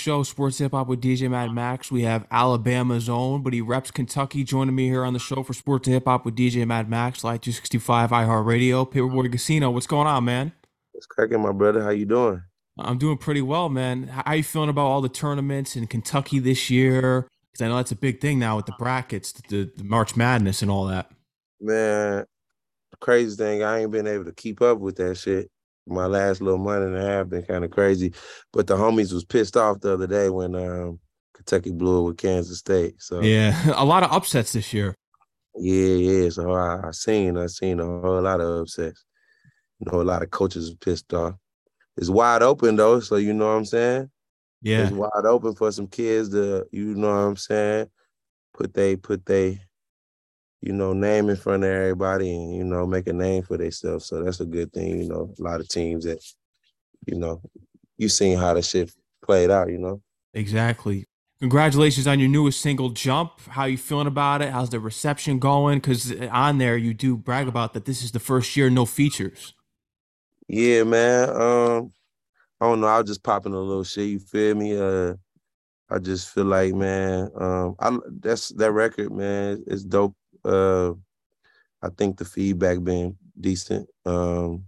show Sports Hip Hop with DJ Mad Max. We have Alabama's own, but he reps Kentucky. Joining me here on the show for Sports Hip Hop with DJ Mad Max, Light 265 iHeartRadio, Paperboy Casino. What's going on, man? It's cracking, my brother. How you doing? I'm doing pretty well, man. How you feeling about all the tournaments in Kentucky this year? Because I know that's a big thing now with the brackets, the, the March Madness, and all that. Man, crazy thing, I ain't been able to keep up with that shit my last little month and a half been kind of crazy. But the homies was pissed off the other day when um, Kentucky blew it with Kansas State. So yeah, a lot of upsets this year. Yeah, yeah. So I, I seen I seen a whole lot of upsets. You know, a lot of coaches pissed off. It's wide open though, so you know what I'm saying. Yeah, it's wide open for some kids to, you know what I'm saying, put they put they you know, name in front of everybody and, you know, make a name for themselves. So that's a good thing, you know, a lot of teams that, you know, you seen how the shit played out, you know. Exactly. Congratulations on your newest single, Jump. How you feeling about it? How's the reception going? Because on there you do brag about that this is the first year no features. Yeah, man. Um, I don't know. I was just popping a little shit. You feel me? Uh, I just feel like, man, um, I that's that record, man. It's dope uh, I think the feedback been decent um,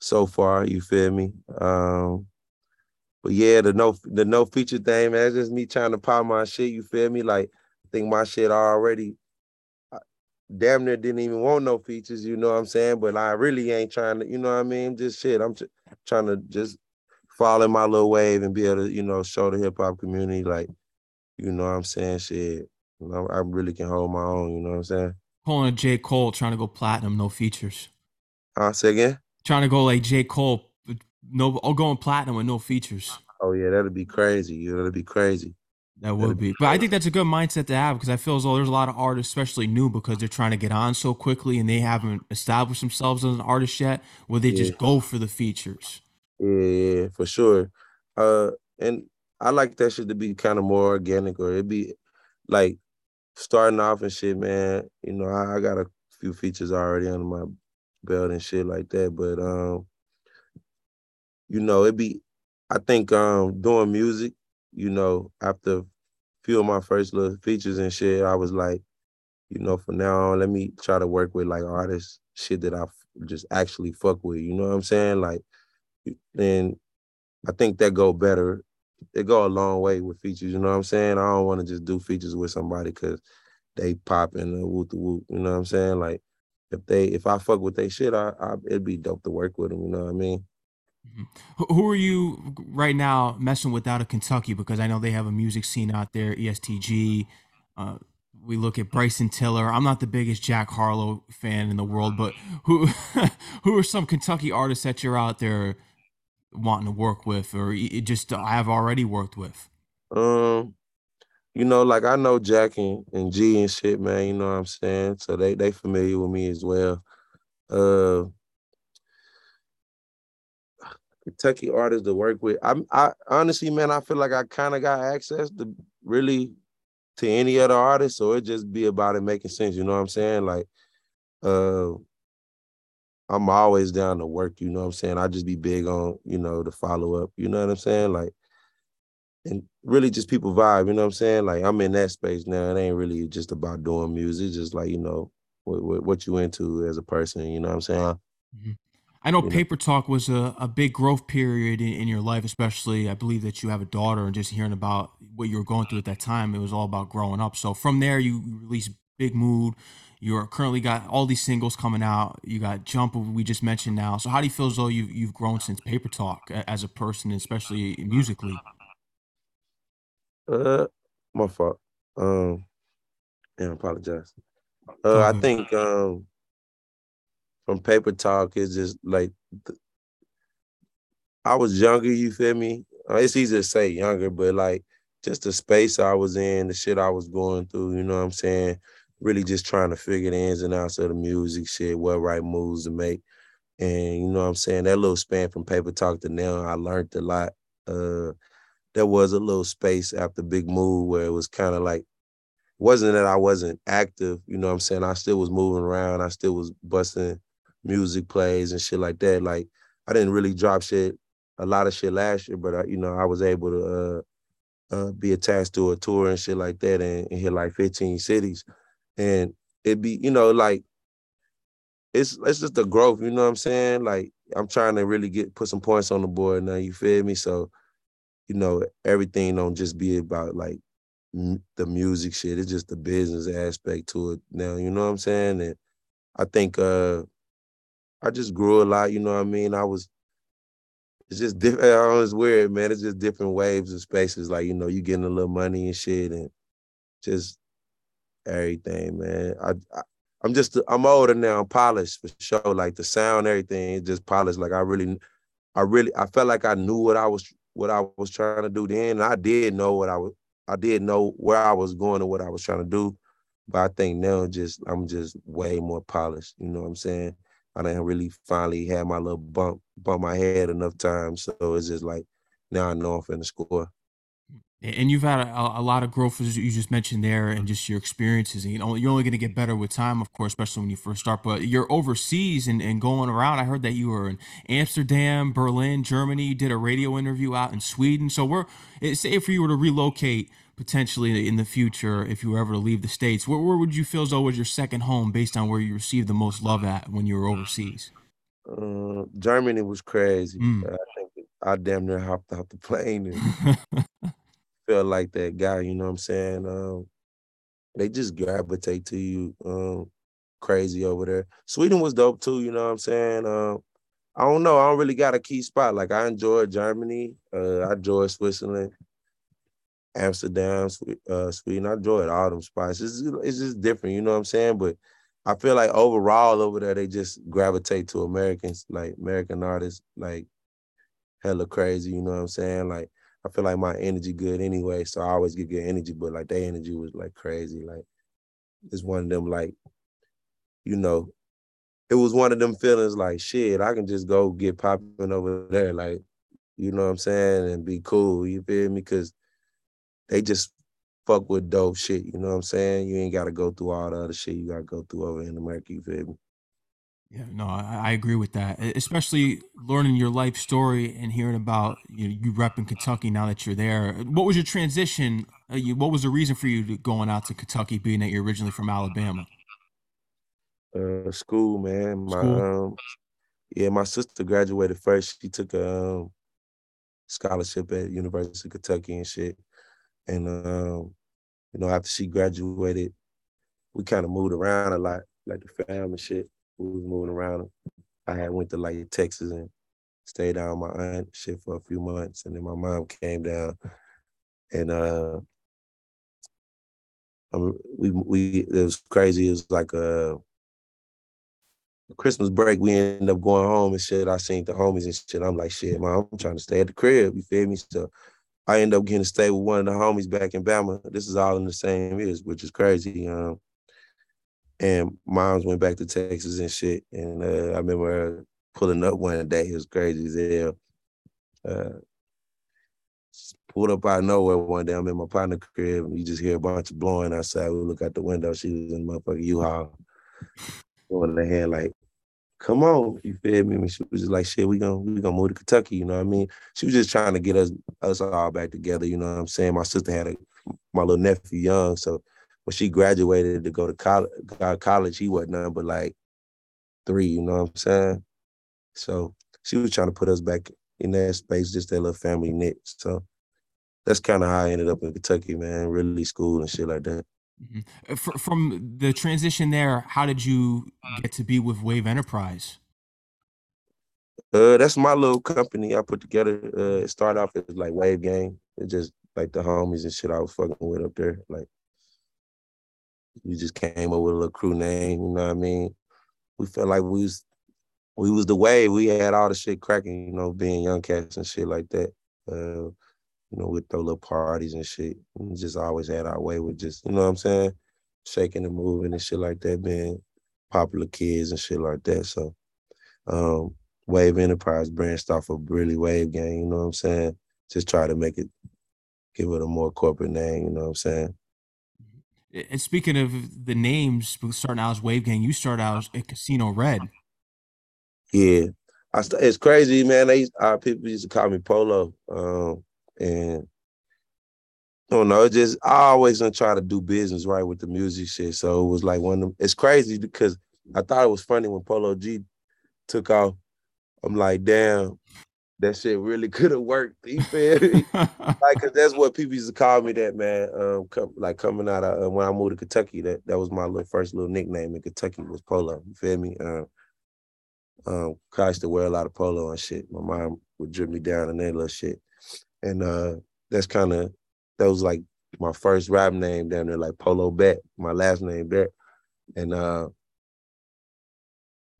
so far. You feel me? Um, but yeah, the no the no feature thing, man. That's just me trying to pop my shit. You feel me? Like I think my shit already damn near didn't even want no features. You know what I'm saying? But I really ain't trying to. You know what I mean? Just shit. I'm trying to just follow my little wave and be able to you know show the hip hop community like you know what I'm saying shit. I, I really can hold my own. You know what I'm saying? Pulling a J Cole, trying to go platinum, no features. Uh, say again. Trying to go like J Cole, no, oh, going platinum with no features. Oh yeah, that'd be crazy. You that'd be crazy. That would be. But I think that's a good mindset to have because I feel as though there's a lot of artists, especially new, because they're trying to get on so quickly and they haven't established themselves as an artist yet, where they yeah. just go for the features. Yeah, yeah, for sure. Uh, and I like that shit to be kind of more organic, or it'd be like starting off and shit, man, you know, I, I, got a few features already under my belt and shit like that. But um, you know, it be I think um doing music, you know, after a few of my first little features and shit, I was like, you know, from now on, let me try to work with like artists, shit that I just actually fuck with. You know what I'm saying? Like, and I think that go better it go a long way with features. You know what I'm saying? I don't want to just do features with somebody because they pop in the whoop the whoop. You know what I'm saying? Like if they if I fuck with they shit, I, I it'd be dope to work with them. You know what I mean? Mm-hmm. Who are you right now messing with out of Kentucky? Because I know they have a music scene out there, ESTG. Uh, we look at Bryson Tiller. I'm not the biggest Jack Harlow fan in the world, but who who are some Kentucky artists that you're out there wanting to work with, or just I have already worked with? Um, you know, like I know Jack and, and G and shit, man. You know what I'm saying? So they they familiar with me as well. Uh, Kentucky artists to work with. I'm I honestly, man, I feel like I kind of got access to really to any other artist, so it just be about it making sense. You know what I'm saying? Like, uh, I'm always down to work, you know what I'm saying? I just be big on, you know, the follow up, you know what I'm saying? Like, and really just people vibe, you know what I'm saying? Like, I'm in that space now. It ain't really just about doing music, it's just like, you know, what, what, you into as a person, you know what I'm saying? Mm-hmm. I know you Paper know? Talk was a, a big growth period in, in, your life, especially I believe that you have a daughter and just hearing about what you were going through at that time, it was all about growing up. So from there, you released Big Mood, you're currently got all these singles coming out. You got Jump, we just mentioned now. So how do you feel as though you you've grown since Paper Talk as a person, especially musically? Uh, my fault. Um, yeah, I apologize. Uh, I think um, from Paper Talk is just like the, I was younger. You feel me? Uh, it's easy to say younger, but like just the space I was in, the shit I was going through. You know what I'm saying? Really just trying to figure the ins and outs of the music shit, what right moves to make. And you know what I'm saying? That little span from paper talk to now, I learned a lot. Uh there was a little space after Big Move where it was kind of like wasn't that I wasn't active, you know what I'm saying? I still was moving around, I still was busting music plays and shit like that. Like I didn't really drop shit a lot of shit last year, but uh, you know, I was able to uh, uh, be attached to a tour and shit like that, and, and hit like 15 cities, and it be you know like it's it's just the growth. You know what I'm saying? Like I'm trying to really get put some points on the board now. You feel me? So you know everything don't just be about like m- the music shit. It's just the business aspect to it now. You know what I'm saying? And I think uh I just grew a lot. You know what I mean? I was it's just different. It's weird, man. It's just different waves and spaces. Like you know, you getting a little money and shit, and just everything, man. I, I I'm just I'm older now. I'm polished for sure. Like the sound, everything is just polished. Like I really, I really, I felt like I knew what I was what I was trying to do then. And I did know what I was. I did know where I was going and what I was trying to do. But I think now, just I'm just way more polished. You know what I'm saying? I didn't really finally have my little bump bump my head enough times. So it's just like now I know I'm finna score. And you've had a, a lot of growth, as you just mentioned there, and just your experiences. And you know, you're only going to get better with time, of course, especially when you first start. But you're overseas and, and going around. I heard that you were in Amsterdam, Berlin, Germany. You did a radio interview out in Sweden. So we're say if you were to relocate potentially in the future, if you were ever to leave the states, where, where would you feel as though was your second home, based on where you received the most love at when you were overseas? Uh, Germany was crazy. Mm. I think I damn near hopped out the plane and felt like that guy. You know what I'm saying? Um, they just gravitate to you. Um, crazy over there. Sweden was dope too. You know what I'm saying? Um, I don't know. I don't really got a key spot. Like I enjoyed Germany. Uh, I enjoyed Switzerland. Amsterdam, uh, Sweden. I enjoyed all them spots. It's, it's just different, you know what I'm saying? But I feel like overall over there, they just gravitate to Americans, like American artists, like hella crazy, you know what I'm saying? Like I feel like my energy good anyway, so I always get good energy, but like their energy was like crazy. Like it's one of them like, you know, it was one of them feelings like shit, I can just go get popping over there, like, you know what I'm saying, and be cool. You feel me? Cause they just fuck with dope shit. You know what I'm saying? You ain't got to go through all the other shit you got to go through over in America. You feel me? Yeah, no, I, I agree with that. Especially learning your life story and hearing about you, know, you rep in Kentucky now that you're there. What was your transition? Uh, you, what was the reason for you going out to Kentucky, being that you're originally from Alabama? Uh, school, man. My School. um, yeah, my sister graduated first. She took a um, scholarship at University of Kentucky and shit. And um, you know, after she graduated, we kind of moved around a lot, like the fam and shit. We was moving around. I had went to like Texas and stayed down with my aunt shit for a few months, and then my mom came down, and uh, um, we we it was crazy. It was like a Christmas break. We ended up going home and shit. I seen the homies and shit. I'm like, shit, mom, I'm trying to stay at the crib. You feel me? So I ended up getting to stay with one of the homies back in Bama. This is all in the same years, which is crazy. Um, and moms went back to Texas and shit. And uh, I remember pulling up one day. It was crazy as hell. Uh, pulled up out of nowhere one day. I'm in my partner crib, you just hear a bunch of blowing outside. We look out the window. She was in the motherfucking U-Haul, going the hand like, come on, you feel me? And she was just like, shit, we gonna we gonna move to Kentucky, you know what I mean? She was just trying to get us us all back together, you know what I'm saying? My sister had a my little nephew young, so when she graduated to go to college, college, he wasn't nothing but like three, you know what I'm saying? So she was trying to put us back in that space, just that little family knit. So that's kind of how I ended up in Kentucky, man. Really school and shit like that. Mhm. From the transition there, how did you get to be with Wave Enterprise? Uh, that's my little company I put together. Uh, it started off as like Wave Gang. It just like the homies and shit I was fucking with up there. Like we just came up with a little crew name. You know what I mean? We felt like we was we was the wave. We had all the shit cracking. You know, being young cats and shit like that. Uh, you know, we'd throw little parties and shit. We just always had our way with just, you know what I'm saying? Shaking and moving and shit like that, being popular kids and shit like that. So um Wave Enterprise branched off of really Wave Gang, you know what I'm saying? Just try to make it give it a more corporate name, you know what I'm saying? And speaking of the names, starting out as Wave Gang, you started out as at Casino Red. Yeah. I st- it's crazy, man. They people used to call me Polo, um, and I don't know. Just I always gonna try to do business right with the music shit. So it was like one of them. It's crazy because I thought it was funny when Polo G took off. I'm like, damn, that shit really could have worked. You feel me? like, cause that's what people used to call me. That man, um, come, like coming out of uh, when I moved to Kentucky. That that was my little, first little nickname in Kentucky was Polo. You feel me? Um, um, I used to wear a lot of polo and shit. My mom would drip me down and that little shit, and uh, that's kind of that was like my first rap name down there, like Polo Bet. My last name Bet, and uh,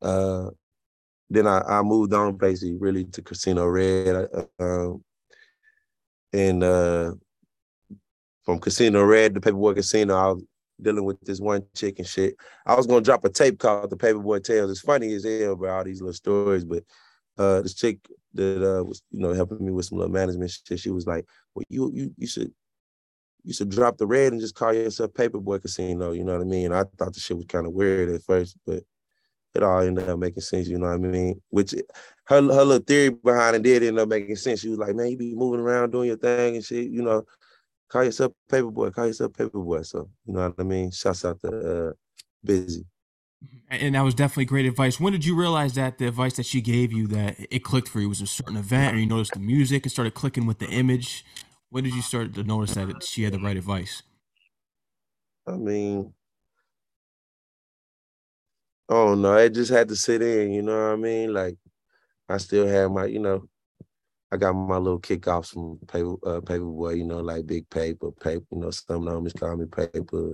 uh, then I, I moved on basically really to Casino Red, uh, um, and uh, from Casino Red to Paperboy Casino, I was dealing with this one chick and shit. I was gonna drop a tape called The Paperboy Tales. It's funny as hell about all these little stories, but uh, this chick that uh, was you know helping me with some little management shit, she was like, "Well, you you you should." You should drop the red and just call yourself Paperboy Casino. You know what I mean? I thought the shit was kind of weird at first, but it all ended up making sense, you know what I mean? Which her her little theory behind it did end up making sense. She was like, man, you be moving around doing your thing and shit, you know. Call yourself paperboy, call yourself paperboy. So, you know what I mean? Shouts out to uh busy. And that was definitely great advice. When did you realize that the advice that she gave you that it clicked for you was a certain event, or you noticed the music and started clicking with the image? When did you start to notice that she had the right advice? I mean, Oh no, it just had to sit in, you know what I mean? Like I still have my, you know, I got my little kickoffs from paper uh, paper paperboy, you know, like big paper, paper, you know, some homies call me paper,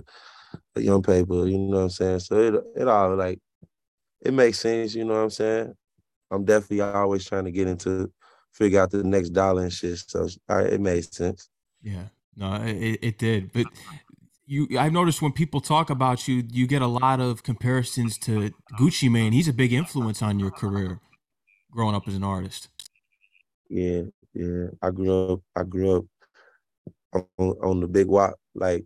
young paper, you know what I'm saying? So it it all like it makes sense, you know what I'm saying? I'm definitely always trying to get into figure out the next dollar and shit. So it made sense. Yeah, no, it, it did. But you I've noticed when people talk about you, you get a lot of comparisons to Gucci Mane. He's a big influence on your career growing up as an artist. Yeah, yeah. I grew up I grew up on, on the big walk, like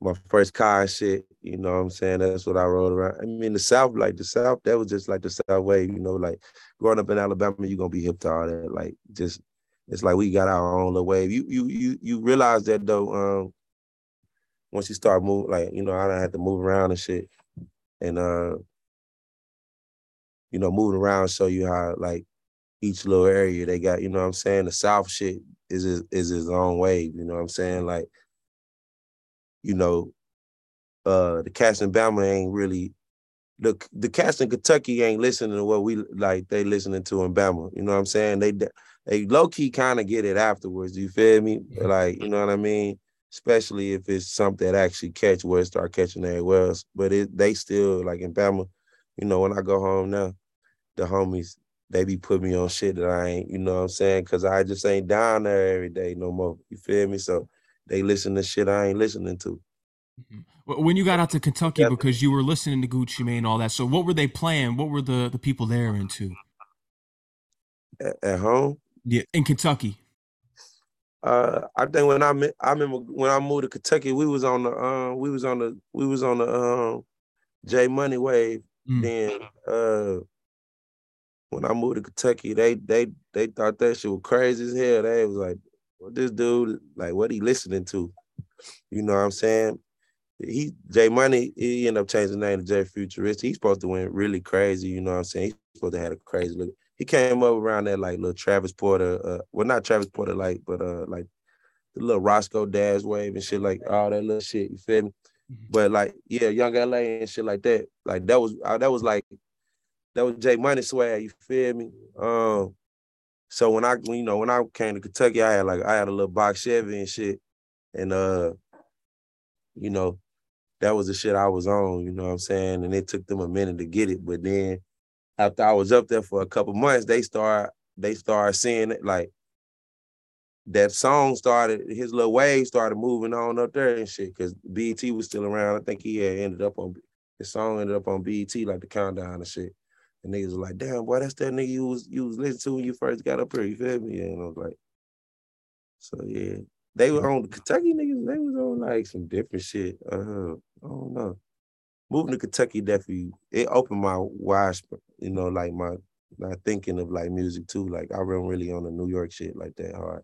my first car and shit, you know what I'm saying? That's what I rode around. I mean the South, like the South, that was just like the South way, you know, like growing up in Alabama, you're gonna be hip to all that. Like just it's like we got our own little wave. You you you you realize that though, um, once you start moving, like, you know, I don't have to move around and shit. And uh, you know, moving around show you how like each little area they got, you know what I'm saying? The South shit is is, is his own wave, you know what I'm saying? Like, you know, uh the cast in Bama ain't really the the cast in Kentucky ain't listening to what we like they listening to in Bama. You know what I'm saying? They they low key kind of get it afterwards. You feel me? Like, you know what I mean? Especially if it's something that actually catch where it start catching everywhere else. But it they still like in Bama, you know, when I go home now, the homies they be putting me on shit that I ain't, you know what I'm saying? Cause I just ain't down there every day no more. You feel me? So they listen to shit I ain't listening to. Mm-hmm. When you got out to Kentucky, yeah. because you were listening to Gucci Mane and all that, so what were they playing? What were the the people there into? At, at home? Yeah, in Kentucky. Uh, I think when I met, I remember when I moved to Kentucky, we was on the um, we was on the we was on the um, J Money wave. Mm. Then uh, when I moved to Kentucky, they they they thought that shit was crazy as hell. They was like, "What this dude like? What he listening to?" You know what I'm saying? He J Money, he ended up changing the name to J Futurist. He's supposed to went really crazy. You know what I'm saying? He's supposed to have a crazy look he came up around that like little Travis Porter, uh, well not Travis Porter like, but uh like the little Roscoe Dash wave and shit like all that little shit. You feel me? Mm-hmm. But like yeah, Young LA and shit like that. Like that was uh, that was like that was J Money swag. You feel me? Um. So when I you know when I came to Kentucky, I had like I had a little box Chevy and shit, and uh, you know, that was the shit I was on. You know what I'm saying? And it took them a minute to get it, but then after I was up there for a couple months, they start they started seeing it like that song started his little wave started moving on up there and shit because BET was still around. I think he had ended up on his song ended up on BET like the countdown and shit. And niggas was like, damn boy, that's that nigga you was you was listening to when you first got up here. You feel me? And I was like, so yeah. They were on the Kentucky niggas, they was on like some different shit. Uh, I don't know moving to Kentucky definitely it opened my wide, you know, like my not thinking of like music too. Like I run really on the New York shit like that hard.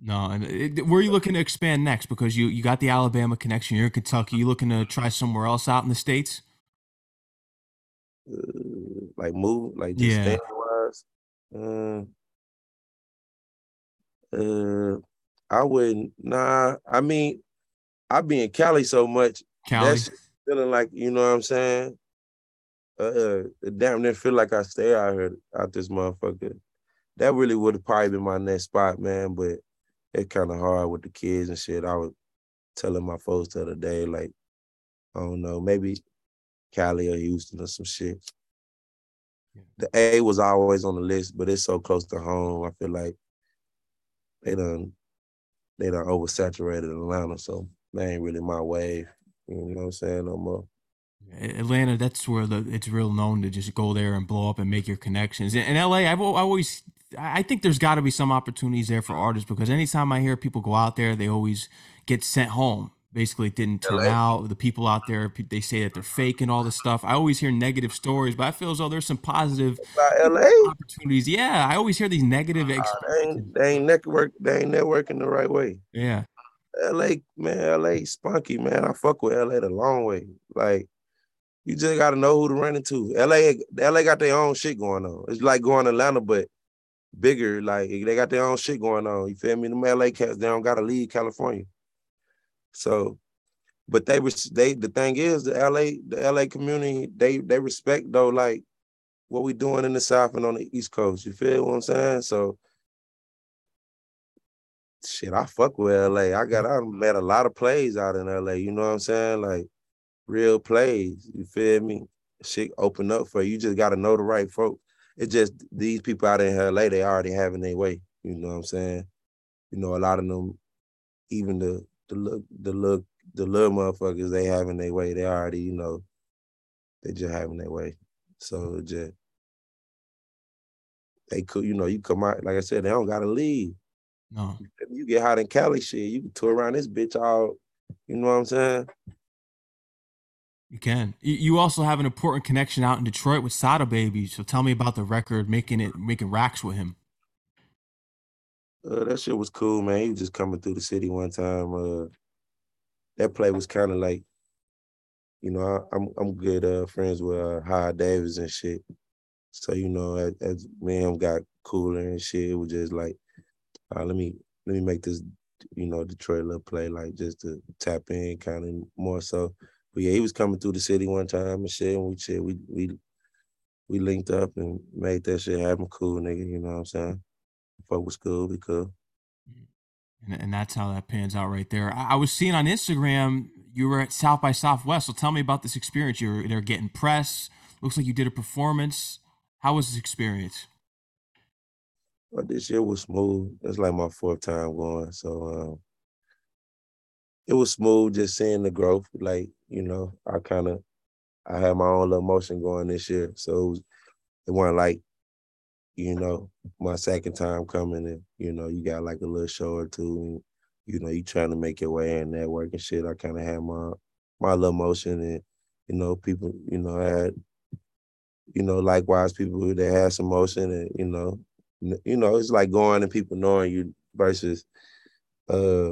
No, and it, where are you looking to expand next? Because you you got the Alabama connection. You're in Kentucky. You looking to try somewhere else out in the states? Uh, like move, like just Yeah, wise. Uh, uh, I wouldn't. Nah, I mean, I be in Cali so much. Cali. That's feeling like you know what I'm saying. Uh, it damn near feel like I stay out here out this motherfucker. That really would have probably been my next spot, man. But it's kind of hard with the kids and shit. I was telling my folks the other day, like, I don't know, maybe Cali or Houston or some shit. The A was always on the list, but it's so close to home. I feel like they done they done oversaturated Atlanta, so they ain't really my wave. You know what I'm saying? No more. Atlanta, that's where the it's real known to just go there and blow up and make your connections. In, in LA, I've I always I think there's got to be some opportunities there for artists because anytime I hear people go out there, they always get sent home. Basically, it didn't turn LA? out. The people out there, they say that they're fake and all this stuff. I always hear negative stories, but I feel as though there's some positive LA? opportunities. Yeah, I always hear these negative Uh, they ain't they ain't network they ain't networking the right way. Yeah, LA, man, LA spunky, man. I fuck with LA the long way. Like you just gotta know who to run into. LA, LA got their own shit going on. It's like going to Atlanta, but bigger. Like they got their own shit going on. You feel me? Them LA cats, they don't gotta leave California. So, but they was they the thing is the LA, the LA community, they they respect though, like what we doing in the South and on the East Coast. You feel what I'm saying? So shit, I fuck with LA. I got I met a lot of plays out in LA. You know what I'm saying? Like real plays. You feel me? Shit open up for you. You just gotta know the right folks. It's just these people out in LA, they already having their way. You know what I'm saying? You know, a lot of them, even the the look the look the little motherfuckers, they having their way. They already, you know, they just having their way. So just they could, you know, you come out, like I said, they don't gotta leave. no, you get hot in Cali shit, you can tour around this bitch all, you know what I'm saying? You can. You, also have an important connection out in Detroit with Sada Baby. So tell me about the record, making it making racks with him. Uh, that shit was cool, man. He was just coming through the city one time. Uh, that play was kind of like, you know, I, I'm I'm good uh, friends with uh, Davis and shit. So you know, as, as me and him got cooler and shit, it was just like, uh, let me let me make this, you know, Detroit little play like just to tap in, kind of more so. But yeah, he was coming through the city one time and shit, and we shit, we we we linked up and made that shit happen. Cool, nigga. You know what I'm saying? Fuck was cool, we cool. And, and that's how that pans out right there. I, I was seeing on Instagram you were at South by Southwest. So tell me about this experience. You were there getting press. Looks like you did a performance. How was this experience? But this year was smooth. It's like my fourth time going. So um, it was smooth just seeing the growth. Like, you know, I kind of I had my own little motion going this year. So it, was, it wasn't like, you know, my second time coming and, you know, you got like a little show or two and, you know, you trying to make your way in network and shit. I kind of had my my little motion and, you know, people, you know, had, you know, likewise people that had some motion and, you know, you know, it's like going and people knowing you versus uh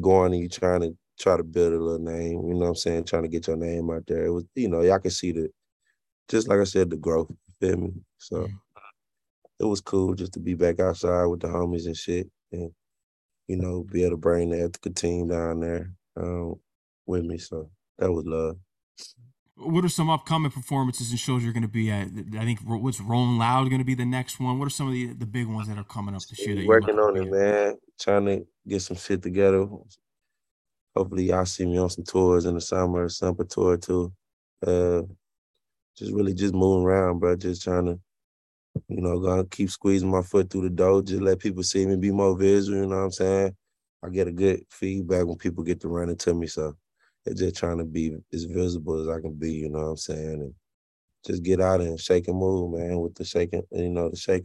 going and you trying to try to build a little name, you know what I'm saying, trying to get your name out there. It was, you know, y'all can see the just like I said, the growth, you feel me? So it was cool just to be back outside with the homies and shit and, you know, be able to bring the Ethika team down there um, with me. So that was love. What are some upcoming performances and shows you're going to be at? I think what's Rolling Loud going to be the next one. What are some of the the big ones that are coming up this year? That Working on it, man. Trying to get some shit together. Hopefully y'all see me on some tours in the summer, summer tour too. Uh just really just moving around, bro. Just trying to, you know, gonna keep squeezing my foot through the door. Just let people see me, be more visual. You know what I'm saying? I get a good feedback when people get to run into me. So it's just trying to be as visible as I can be. You know what I'm saying? And just get out and shake and move, man, with the shaking, you know, the shake.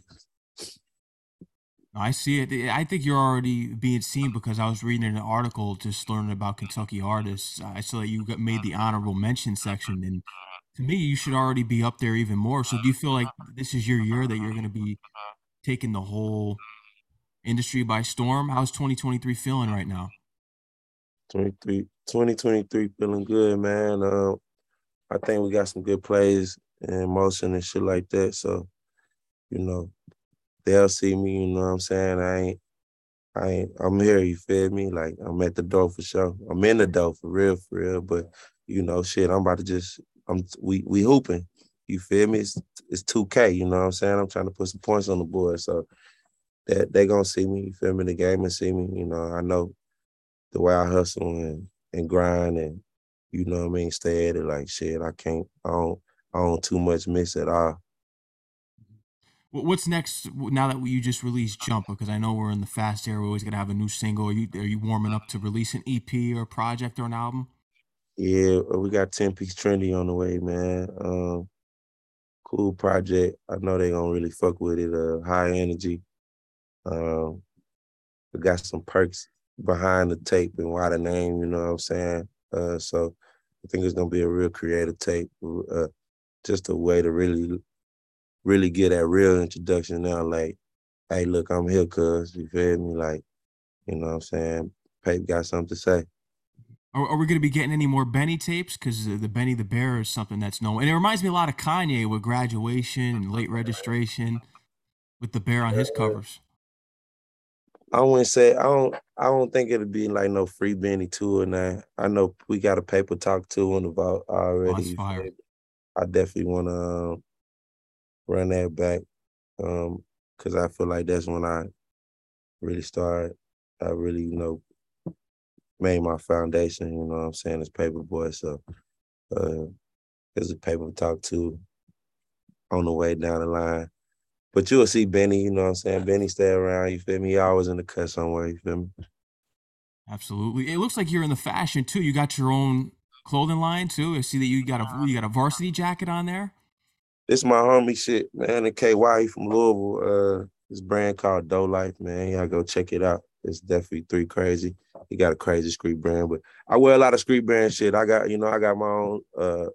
I see it. I think you're already being seen because I was reading an article just learning about Kentucky artists. I saw that you made the honorable mention section, and to me, you should already be up there even more. So do you feel like this is your year that you're going to be taking the whole industry by storm? How's 2023 feeling right now? 23, 2023 feeling good, man. Uh, I think we got some good plays in motion and shit like that. So, you know, they'll see me, you know what I'm saying? I ain't I ain't I'm here, you feel me? Like I'm at the door for sure. I'm in the door for real, for real. But you know, shit, I'm about to just I'm we we hooping. You feel me? It's it's 2K, you know what I'm saying? I'm trying to put some points on the board. So that they gonna see me, you feel me, the game and see me. You know, I know the way I hustle and and grind and you know what I mean, stay at it like shit. I can't I don't I don't too much miss at all. What's next now that you just released Jump? Because I know we're in the fast era. We're always gonna have a new single. Are you are you warming up to release an EP or a project or an album? Yeah, uh, we got 10 piece trendy on the way, man. Um, cool project. I know they gonna really fuck with it. Uh, high energy. Um, we got some perks behind the tape and why the name. You know what I'm saying? Uh, so I think it's gonna be a real creative tape. Uh, just a way to really, really get that real introduction now. Like, hey, look, I'm here, cuz you feel me? Like, you know what I'm saying? Pape got something to say. Are, are we going to be getting any more Benny tapes? Because the Benny the Bear is something that's known, and it reminds me a lot of Kanye with graduation and late registration, with the bear on his covers. I wouldn't say I don't. I don't think it'll be like no free Benny tour now. I know we got a paper talk on the vault already. Oh, I definitely want to um, run that back because um, I feel like that's when I really started. I really, you know, made my foundation, you know what I'm saying, as Paperboy. So uh there's a paper talk too on the way down the line. But you'll see Benny, you know what I'm saying? Benny stay around, you feel me? He always in the cut somewhere, you feel me? Absolutely. It looks like you're in the fashion too. You got your own clothing line too. I see that you got a you got a varsity jacket on there. This my homie shit, man. And KY from Louisville. Uh this brand called Dough Life, man. Y'all go check it out. It's definitely three crazy. He got a crazy street brand, but I wear a lot of street brand shit. I got, you know, I got my own uh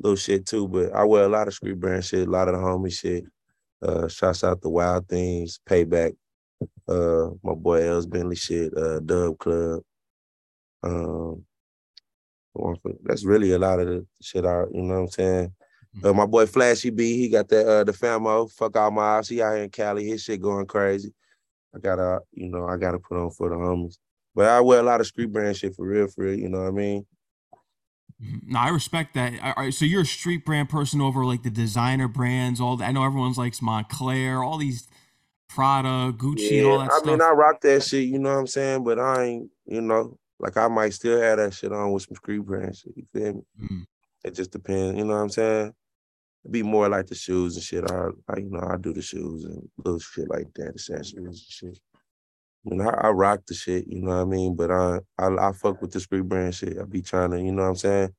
little shit too, but I wear a lot of street brand shit, a lot of the homie shit. Uh shouts out the Wild Things, Payback, uh my boy Els Bentley shit, uh Dub Club. Um that's really a lot of the shit I, you know what I'm saying? Uh, my boy Flashy B, he got that uh the famo, fuck all my ops. He out here in Cali, his shit going crazy. I gotta, you know, I gotta put on for the homies. But I wear a lot of street brand shit for real, for real. You know what I mean? No, I respect that. All right, so you're a street brand person over like the designer brands, all that. I know everyone's likes Moncler, all these Prada, Gucci, yeah, all that I stuff. mean, I rock that shit, you know what I'm saying? But I ain't, you know, like I might still have that shit on with some street brand shit. You feel me? Mm. It just depends, you know what I'm saying? Be more like the shoes and shit. I, I, you know, I do the shoes and little shit like that, accessories and shit. I mean, I, I, rock the shit, you know what I mean? But I, I I fuck with the street brand shit. I be trying to, you know what I'm saying?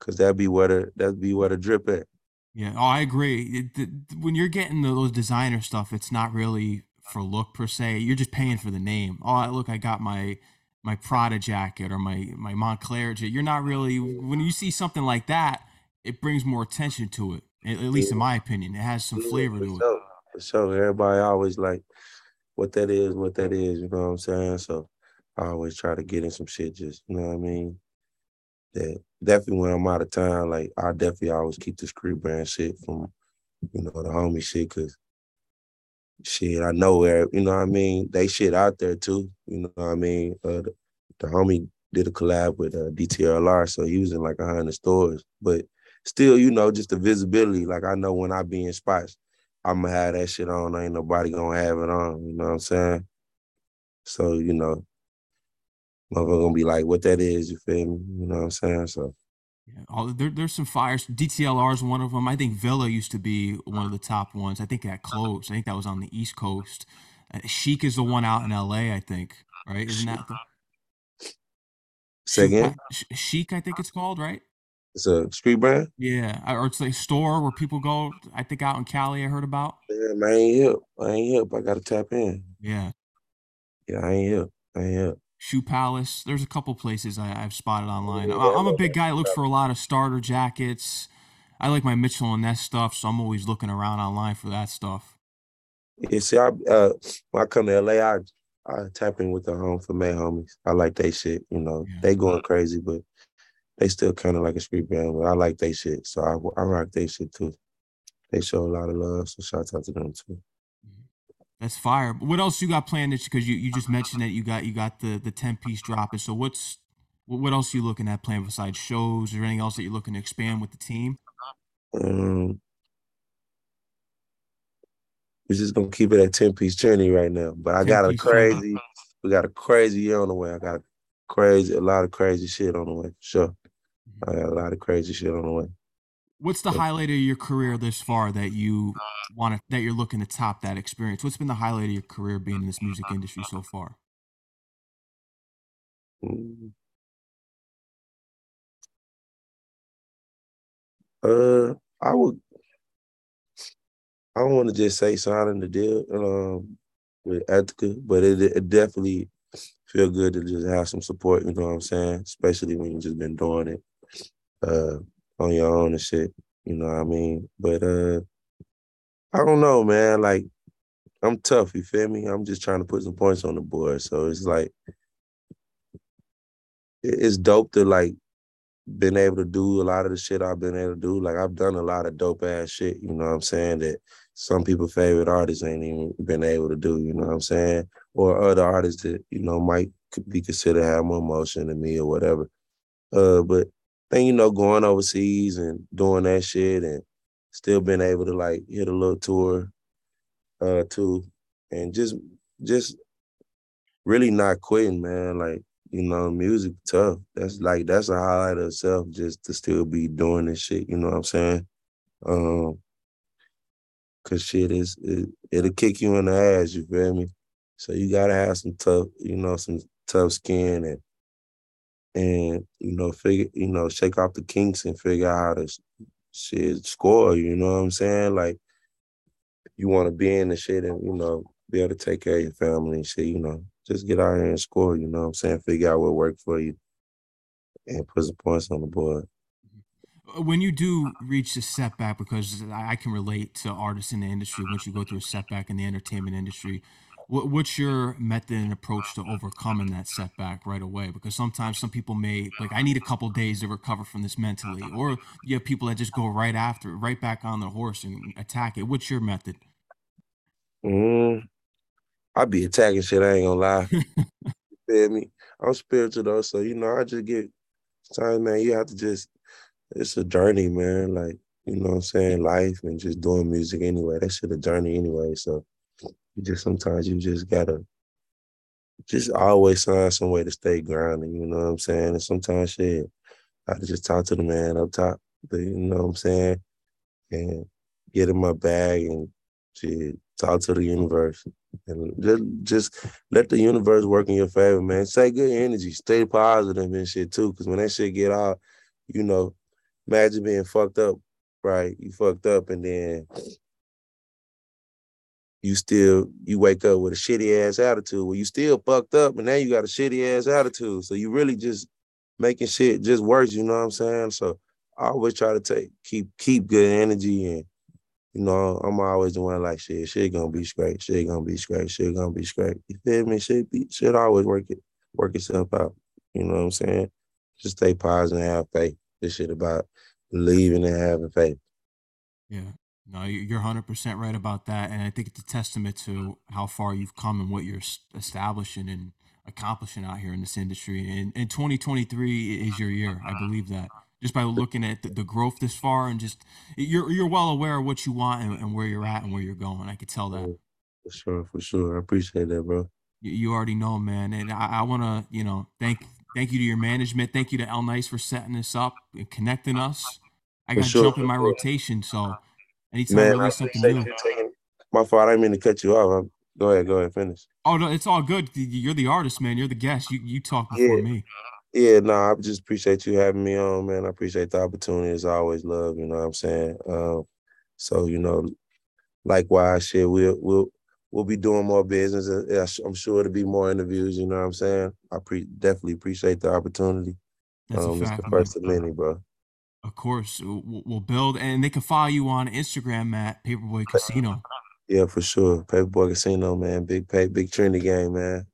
Cause that'd be where the that'd be where the drip at. Yeah, oh, I agree. It, the, when you're getting those designer stuff, it's not really for look per se. You're just paying for the name. Oh, look, I got my my Prada jacket or my my Moncler jacket. You're not really when you see something like that, it brings more attention to it. At, at least in my opinion, it has some flavor to it. For sure, everybody always like what that is, what that is. You know what I'm saying? So I always try to get in some shit. Just you know what I mean. That definitely when I'm out of town, like I definitely always keep the street brand shit from you know the homie shit, cause shit I know where you know what I mean. They shit out there too. You know what I mean. Uh, the, the homie did a collab with uh, DTLR, so he was in like a hundred stores, but still, you know, just the visibility. Like I know when I be in spots, I'm gonna have that shit on. Ain't nobody gonna have it on. You know what I'm saying? So you know, motherfucker gonna be like, "What that is?" You feel me? You know what I'm saying? So. Yeah, all, there, there's some fires. DTLR is one of them. I think Villa used to be one of the top ones. I think that closed. I think that was on the East Coast. Uh, Chic is the one out in LA. I think, right? Isn't that the? Say again. Chic, I think it's called, right? It's a street brand. Yeah, or it's a store where people go. I think out in Cali, I heard about. Yeah, man, I ain't hip. I ain't hip. I gotta tap in. Yeah. Yeah, I ain't hip. I ain't hip. Shoe Palace. There's a couple places I, have spotted online. Yeah, I'm a big guy. Looks for a lot of starter jackets. I like my Mitchell and Ness stuff, so I'm always looking around online for that stuff. Yeah, see, I uh, when I come to LA, I I tap in with the home for May homies. I like they shit. You know, yeah. they going crazy, but they still kind of like a street band. But I like they shit, so I I rock they shit too. They show a lot of love, so shout out to them too. That's fire. What else you got planned? Because you, you just mentioned that you got you got the the ten piece dropping. So what's what else are you looking at playing besides shows or anything else that you're looking to expand with the team? Um, we're just gonna keep it at ten piece journey right now. But I got a crazy, we got a crazy year on the way. I got crazy, a lot of crazy shit on the way. Sure. I got a lot of crazy shit on the way. What's the highlight of your career this far that you want to that you're looking to top that experience? What's been the highlight of your career being in this music industry so far? Mm. Uh, I would I don't want to just say signing the deal um, with Ethika, but it, it definitely feel good to just have some support. You know what I'm saying? Especially when you just been doing it uh, on your own and shit. You know what I mean? But uh, I don't know, man. Like I'm tough. You feel me? I'm just trying to put some points on the board. So it's like it's dope to like been able to do a lot of the shit I've been able to do. Like I've done a lot of dope ass shit, you know what I'm saying, that some people favorite artists ain't even been able to do, you know what I'm saying? Or other artists that, you know, might be considered have more motion than me or whatever. Uh, but then, you know, going overseas and doing that shit and still being able to like hit a little tour uh too. And just just really not quitting, man. Like you know, music tough. That's like that's a highlight of itself just to still be doing this shit, you know what I'm saying? Um cause shit is it, it'll kick you in the ass, you feel me? So you gotta have some tough, you know, some tough skin and and you know, figure, you know, shake off the kinks and figure out how to shit score, you know what I'm saying? Like you wanna be in the shit and, you know, be able to take care of your family and shit, you know just get out here and score, you know what I'm saying? Figure out what worked for you and put some points on the board. Uh, when you do reach a setback, because I can relate to artists in the industry, once you go through a setback in the entertainment industry, what's your method and approach to overcoming that setback right away? Because sometimes some people may like, I need a couple days to recover from this mentally, or you have people that just go right after, right back on their horse and attack it. What's your method? Mm, I be attacking shit. I ain't gonna lie. you feel me? I'm spiritual though, so you know I just get times, man. You have to just. It's a journey, man. Like you know what I'm saying, life and just doing music anyway. That shit a journey anyway. So just sometimes you just gotta just always find some way to stay grounded. You know what I'm saying? And sometimes shit, I just talk to the man up top. You know what I'm saying? And get in my bag and shit, talk to the universe and just, just let the universe work in your favor, man. Say good energy, stay positive and shit too. Cause when that shit get out, you know, imagine being fucked up, right? You fucked up and then you still you wake up with a shitty ass attitude. Well, you still fucked up, and now you got a shitty ass attitude. So you really just making shit just worse. You know what I'm saying? So I always try to take keep keep good energy and you know, I'm always the one like shit, shit gonna be straight, shit gonna be straight, shit gonna be straight. You feel me? Shit be shit always work it work itself out. You know what I'm saying? Just stay positive and have faith. This shit about believing and having faith. Yeah. No, you're 100% right about that. And I think it's a testament to how far you've come and what you're establishing and accomplishing out here in this industry. And, and 2023 is your year. I believe that just by looking at the, the, growth this far and just you're you're well aware of what you want and, and, where you're at and where you're going. I could tell that. Oh, for sure, for sure. I appreciate that, bro. You, you already know, man, and I, I want to, you know, thank thank you to your management. Thank you to Lnyce for setting this up and connecting us. I got to sure, jump in my rotation, so anytime man, I release something new. Taking, my fault. I didn't mean to cut you off. I'm, go ahead, go ahead, finish. Oh no, it's all good. You're the artist, man. You're the guest. You you talk before yeah. me. Yeah, no, nah, I just appreciate you having me on, man. I appreciate the opportunity. It's always love, you know what I'm saying? Um, so, you know, likewise, shit, we'll we'll we'll be doing more business. Uh, I'm sure to be more interviews, you know what I'm saying? I pre- definitely appreciate the opportunity. That's um, it's the first of many, bro. Of course, uh, we'll, we'll build, and they can follow you on Instagram at Paperboy Casino. Yeah, for sure. Paperboy Casino, man. Big pay, big trendy game, man.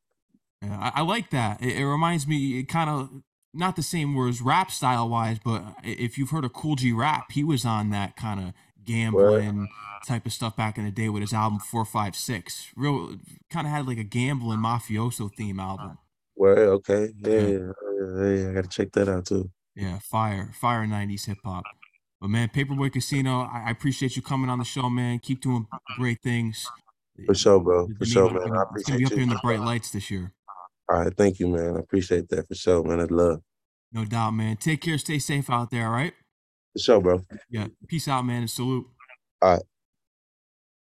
Yeah, I, I like that. It, it reminds me, it kind of not the same words rap style wise, but if you've heard of Kool G Rap, he was on that kind of gambling type of stuff back in the day with his album Four Five Six. Real kind of had like a gambling mafioso theme album. Well, okay, yeah, yeah, yeah, yeah, I gotta check that out too. Yeah, fire, fire '90s hip hop. But man, Paperboy Casino, I, I, appreciate you coming on the show, man. Keep doing great things. For sure, bro. For sure, man. I appreciate it's gonna be up here in the bright lights this year. All right, thank you, man. I appreciate that for sure, man. I love. No doubt, man. Take care. Stay safe out there. All right. For sure, bro. Yeah. Peace out, man. And salute. All right.